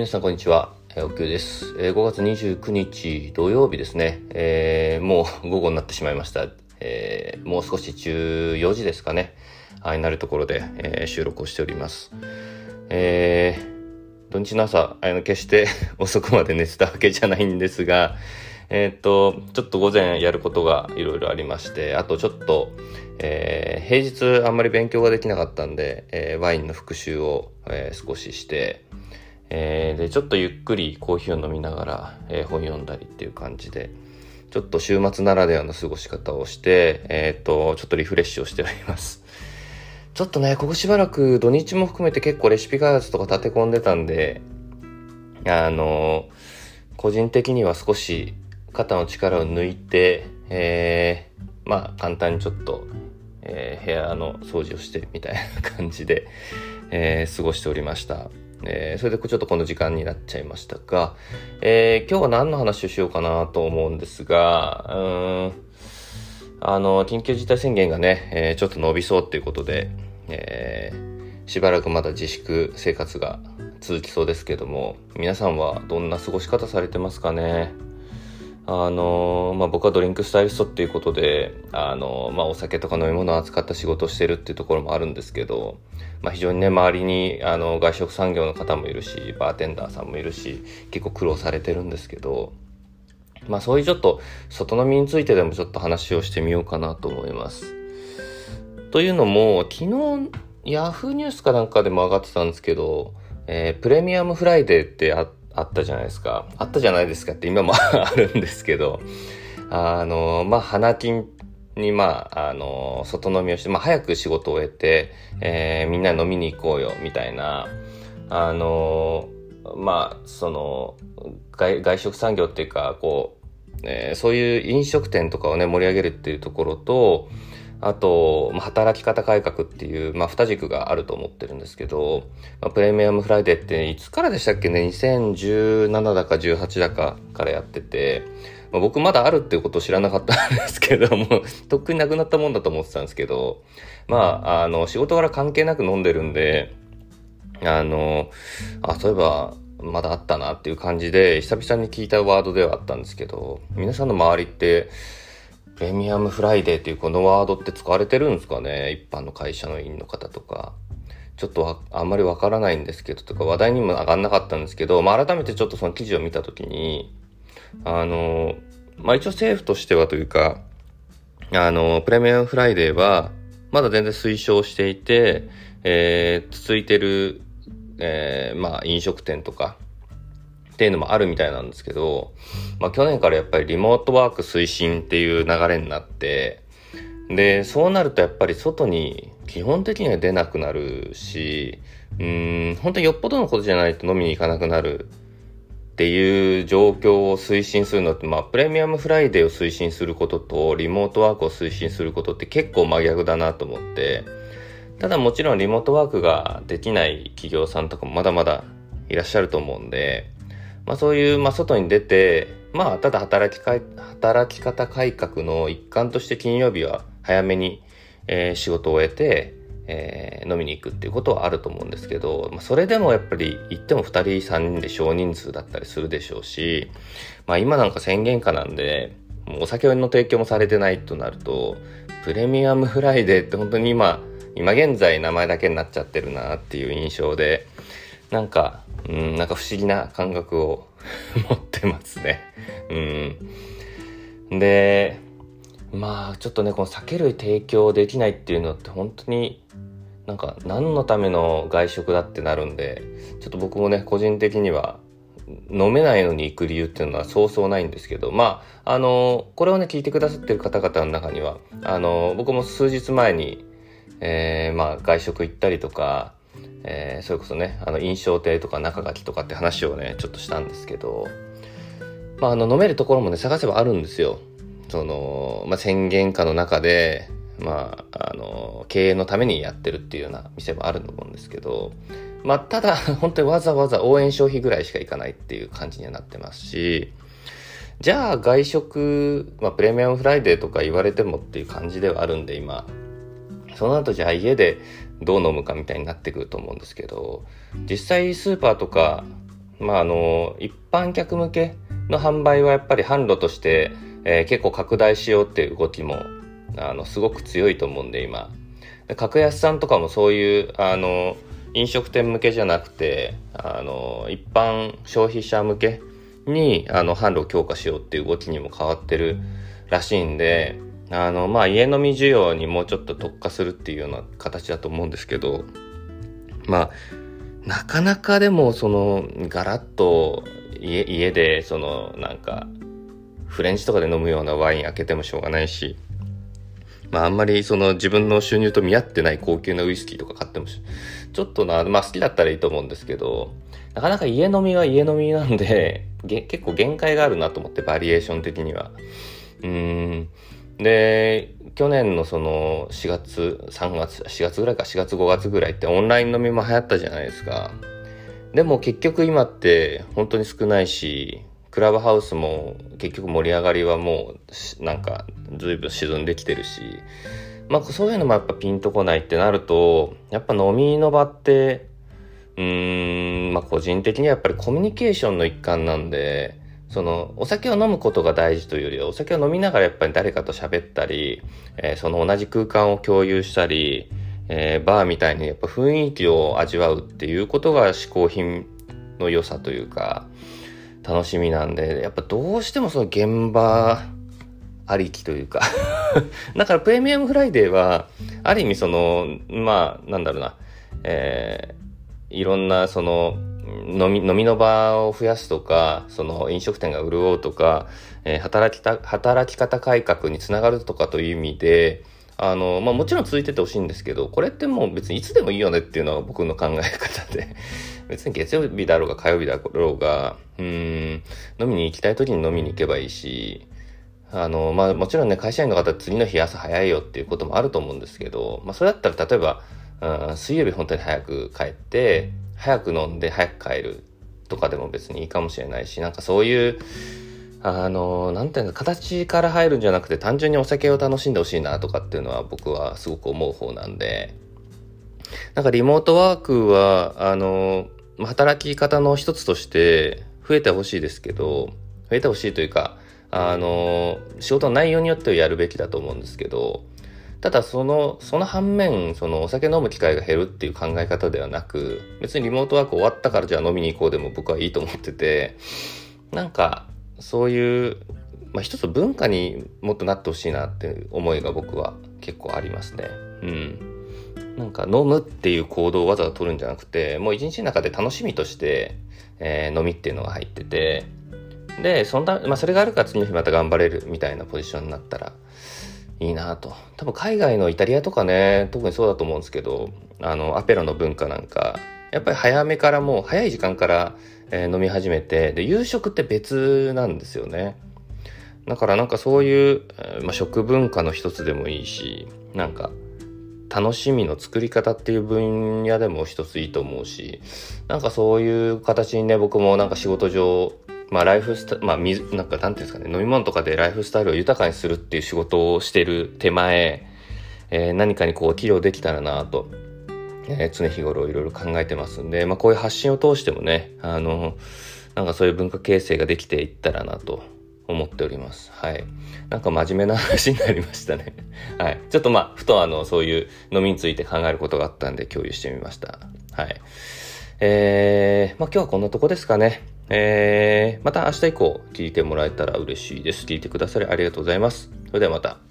皆さんこんにちは。えー、おきゅうです、えー。5月29日土曜日ですね。えー、もう 午後になってしまいました。えー、もう少し14時ですかね。あになるところで、えー、収録をしております。えー、土日の朝、あの、決して 遅くまで寝てたわけじゃないんですが、えー、っと、ちょっと午前やることがいろいろありまして、あとちょっと、えー、平日あんまり勉強ができなかったんで、えー、ワインの復習を、えー、少しして、えー、で、ちょっとゆっくりコーヒーを飲みながら、えー、本読んだりっていう感じで、ちょっと週末ならではの過ごし方をして、えっ、と、ちょっとリフレッシュをしております。ちょっとね、ここしばらく土日も含めて結構レシピ開発とか立て込んでたんで、あの、個人的には少し肩の力を抜いて、えー、まあ簡単にちょっと、えー、部屋の掃除をしてみたいな感じで、えー、過ごしておりました。えー、それでちょっとこの時間になっちゃいましたが、えー、今日は何の話をしようかなと思うんですが、うん、あの、緊急事態宣言がね、えー、ちょっと伸びそうっていうことで、え、しばらくまだ自粛生活が続きそうですけども、皆さんはどんな過ごし方されてますかね？あのまあ、僕はドリンクスタイリストっていうことで、あのまあ、お酒とか飲み物を扱った仕事をしてるっていうところもあるんですけど、まあ、非常にね周りにあの外食産業の方もいるしバーテンダーさんもいるし結構苦労されてるんですけど、まあ、そういうちょっと外飲みについてでもちょっと話をしてみようかなと思います。というのも昨日ヤフーニュースかなんかでも上がってたんですけど、えー、プレミアムフライデーってあってあったじゃないですか。あったじゃないですかって今も あるんですけど、あの、まあ、花金に、まあ、あの、外飲みをして、まあ、早く仕事を終えて、えー、みんな飲みに行こうよ、みたいな、あの、まあ、その、外外食産業っていうか、こう、えー、そういう飲食店とかをね、盛り上げるっていうところと、あと、働き方改革っていう、まあ、二軸があると思ってるんですけど、まあ、プレミアムフライデーっていつからでしたっけね ?2017 だか18だかからやってて、まあ、僕まだあるっていうことを知らなかったんですけども、とっくになくなったもんだと思ってたんですけど、まあ、あの、仕事柄関係なく飲んでるんで、あの、あ、そういえば、まだあったなっていう感じで、久々に聞いたワードではあったんですけど、皆さんの周りって、プレミアムフライデーっていうこのワードって使われてるんですかね？一般の会社の委員の方とか。ちょっとあんまりわからないんですけど、とか話題にも上がんなかったんですけど、まあ、改めてちょっとその記事を見たときに、あの、まあ、一応政府としてはというか、あの、プレミアムフライデーは、まだ全然推奨していて、えー、続いてる、えー、まあ、飲食店とか、っていうのもあるみたいなんですけど、まあ去年からやっぱりリモートワーク推進っていう流れになって、で、そうなるとやっぱり外に基本的には出なくなるし、うん、本当によっぽどのことじゃないと飲みに行かなくなるっていう状況を推進するのって、まあ、プレミアムフライデーを推進することと、リモートワークを推進することって結構真逆だなと思って、ただもちろんリモートワークができない企業さんとかもまだまだいらっしゃると思うんで、まあそういう、まあ外に出て、まあただ働きか、働き方改革の一環として金曜日は早めに、えー、仕事を終えて、えー、飲みに行くっていうことはあると思うんですけど、まあ、それでもやっぱり行っても2人3人で少人数だったりするでしょうし、まあ今なんか宣言下なんで、もうお酒の提供もされてないとなると、プレミアムフライデーって本当に今、今現在名前だけになっちゃってるなっていう印象で、なんか、うん、なんか不思議な感覚を 持ってますね。うん。で、まあ、ちょっとね、この酒類提供できないっていうのって本当になんか何のための外食だってなるんで、ちょっと僕もね、個人的には飲めないのに行く理由っていうのはそうそうないんですけど、まあ、あの、これをね、聞いてくださってる方々の中には、あの、僕も数日前に、えー、まあ、外食行ったりとか、えー、それこそね、あの、印象亭とか中垣とかって話をね、ちょっとしたんですけど、まあ、あの、飲めるところもね、探せばあるんですよ。その、まあ、宣言下の中で、まあ、あの、経営のためにやってるっていうような店もあると思うんですけど、まあ、ただ、本当にわざわざ応援消費ぐらいしか行かないっていう感じにはなってますし、じゃあ外食、まあ、プレミアムフライデーとか言われてもっていう感じではあるんで、今。その後じゃあ家でどう飲むかみたいになってくると思うんですけど実際スーパーとかまあ、あの、一般客向けの販売はやっぱり販路として、えー、結構拡大しようっていう動きも、あの、すごく強いと思うんで、今。格安さんとかもそういう、あの、飲食店向けじゃなくて、あの、一般消費者向けに、あの、販路を強化しようっていう動きにも変わってるらしいんで、あの、まあ、家飲み需要にもうちょっと特化するっていうような形だと思うんですけど、まあ、なかなかでも、その、ガラッと家、家で、その、なんか、フレンチとかで飲むようなワイン開けてもしょうがないし、まああんまりその自分の収入と見合ってない高級なウイスキーとか買ってもちょっとな、まあ好きだったらいいと思うんですけど、なかなか家飲みは家飲みなんで、結構限界があるなと思って、バリエーション的には。うーん。で、去年のその4月、3月、4月ぐらいか、4月5月ぐらいってオンライン飲みも流行ったじゃないですか。でも結局今って本当に少ないし、クラブハウスも結局盛り上がりはもうなんか随分沈んできてるし、まあそういうのもやっぱピンとこないってなると、やっぱ飲みの場って、うーん、まあ個人的にはやっぱりコミュニケーションの一環なんで、そのお酒を飲むことが大事というよりはお酒を飲みながらやっぱり誰かと喋ったり、えー、その同じ空間を共有したり、えー、バーみたいにやっぱ雰囲気を味わうっていうことが嗜好品の良さというか、楽しみなんで、やっぱどうしてもその現場ありきというか だからプレミアムフライデーは、ある意味その、まあ、なんだろうな、えー、いろんなその、飲み、飲みの場を増やすとか、その飲食店が潤うとか、えー、働きた、働き方改革につながるとかという意味で、あの、まあもちろん続いててほしいんですけど、これってもう別にいつでもいいよねっていうのが僕の考え方で、別に月曜日だろうが火曜日だろうが、うん、飲みに行きたい時に飲みに行けばいいし、あの、まあもちろんね、会社員の方次の日朝早いよっていうこともあると思うんですけど、まあそれだったら例えば、うん、水曜日本当に早く帰って、早く飲んで早く帰るとかでも別にいいかもしれないし、なんかそういう、あの、なんていうの、形から入るんじゃなくて単純にお酒を楽しんでほしいなとかっていうのは僕はすごく思う方なんで、なんかリモートワークは、あの、働き方の一つとして増えてほしいですけど、増えてほしいというか、あの、仕事の内容によってはやるべきだと思うんですけど、ただその、その反面、そのお酒飲む機会が減るっていう考え方ではなく、別にリモートワーク終わったからじゃあ飲みに行こうでも僕はいいと思ってて、なんか、そういう、まあ、一つ文化にもっとなってほしいなっていう思いが僕は結構ありますね。うん。なんか飲むっていう行動をわざわざ取るんじゃなくて、もう一日の中で楽しみとして、えー、飲みっていうのが入ってて、で、そんな、まあそれがあるから次の日また頑張れるみたいなポジションになったらいいなと。多分海外のイタリアとかね、特にそうだと思うんですけど、あの、アペロの文化なんか、やっぱり早めからもう早い時間からえ、飲み始めて、で、夕食って別なんですよね。だからなんかそういう、まあ、食文化の一つでもいいし、なんか、楽しみの作り方っていう分野でも一ついいと思うし、なんかそういう形にね、僕もなんか仕事上、まあライフスタ、まあ水、なんかなんていうんですかね、飲み物とかでライフスタイルを豊かにするっていう仕事をしてる手前、えー、何かにこう寄与できたらなとえー、常日頃いろいろ考えてますんで、まあこういう発信を通してもね、あの、なんかそういう文化形成ができていったらなと思っております。はい。なんか真面目な話になりましたね。はい。ちょっとまあ、ふとあの、そういう飲みについて考えることがあったんで共有してみました。はい。えー、まあ今日はこんなとこですかね。えー、また明日以降聞いてもらえたら嬉しいです。聞いてくださりありがとうございます。それではまた。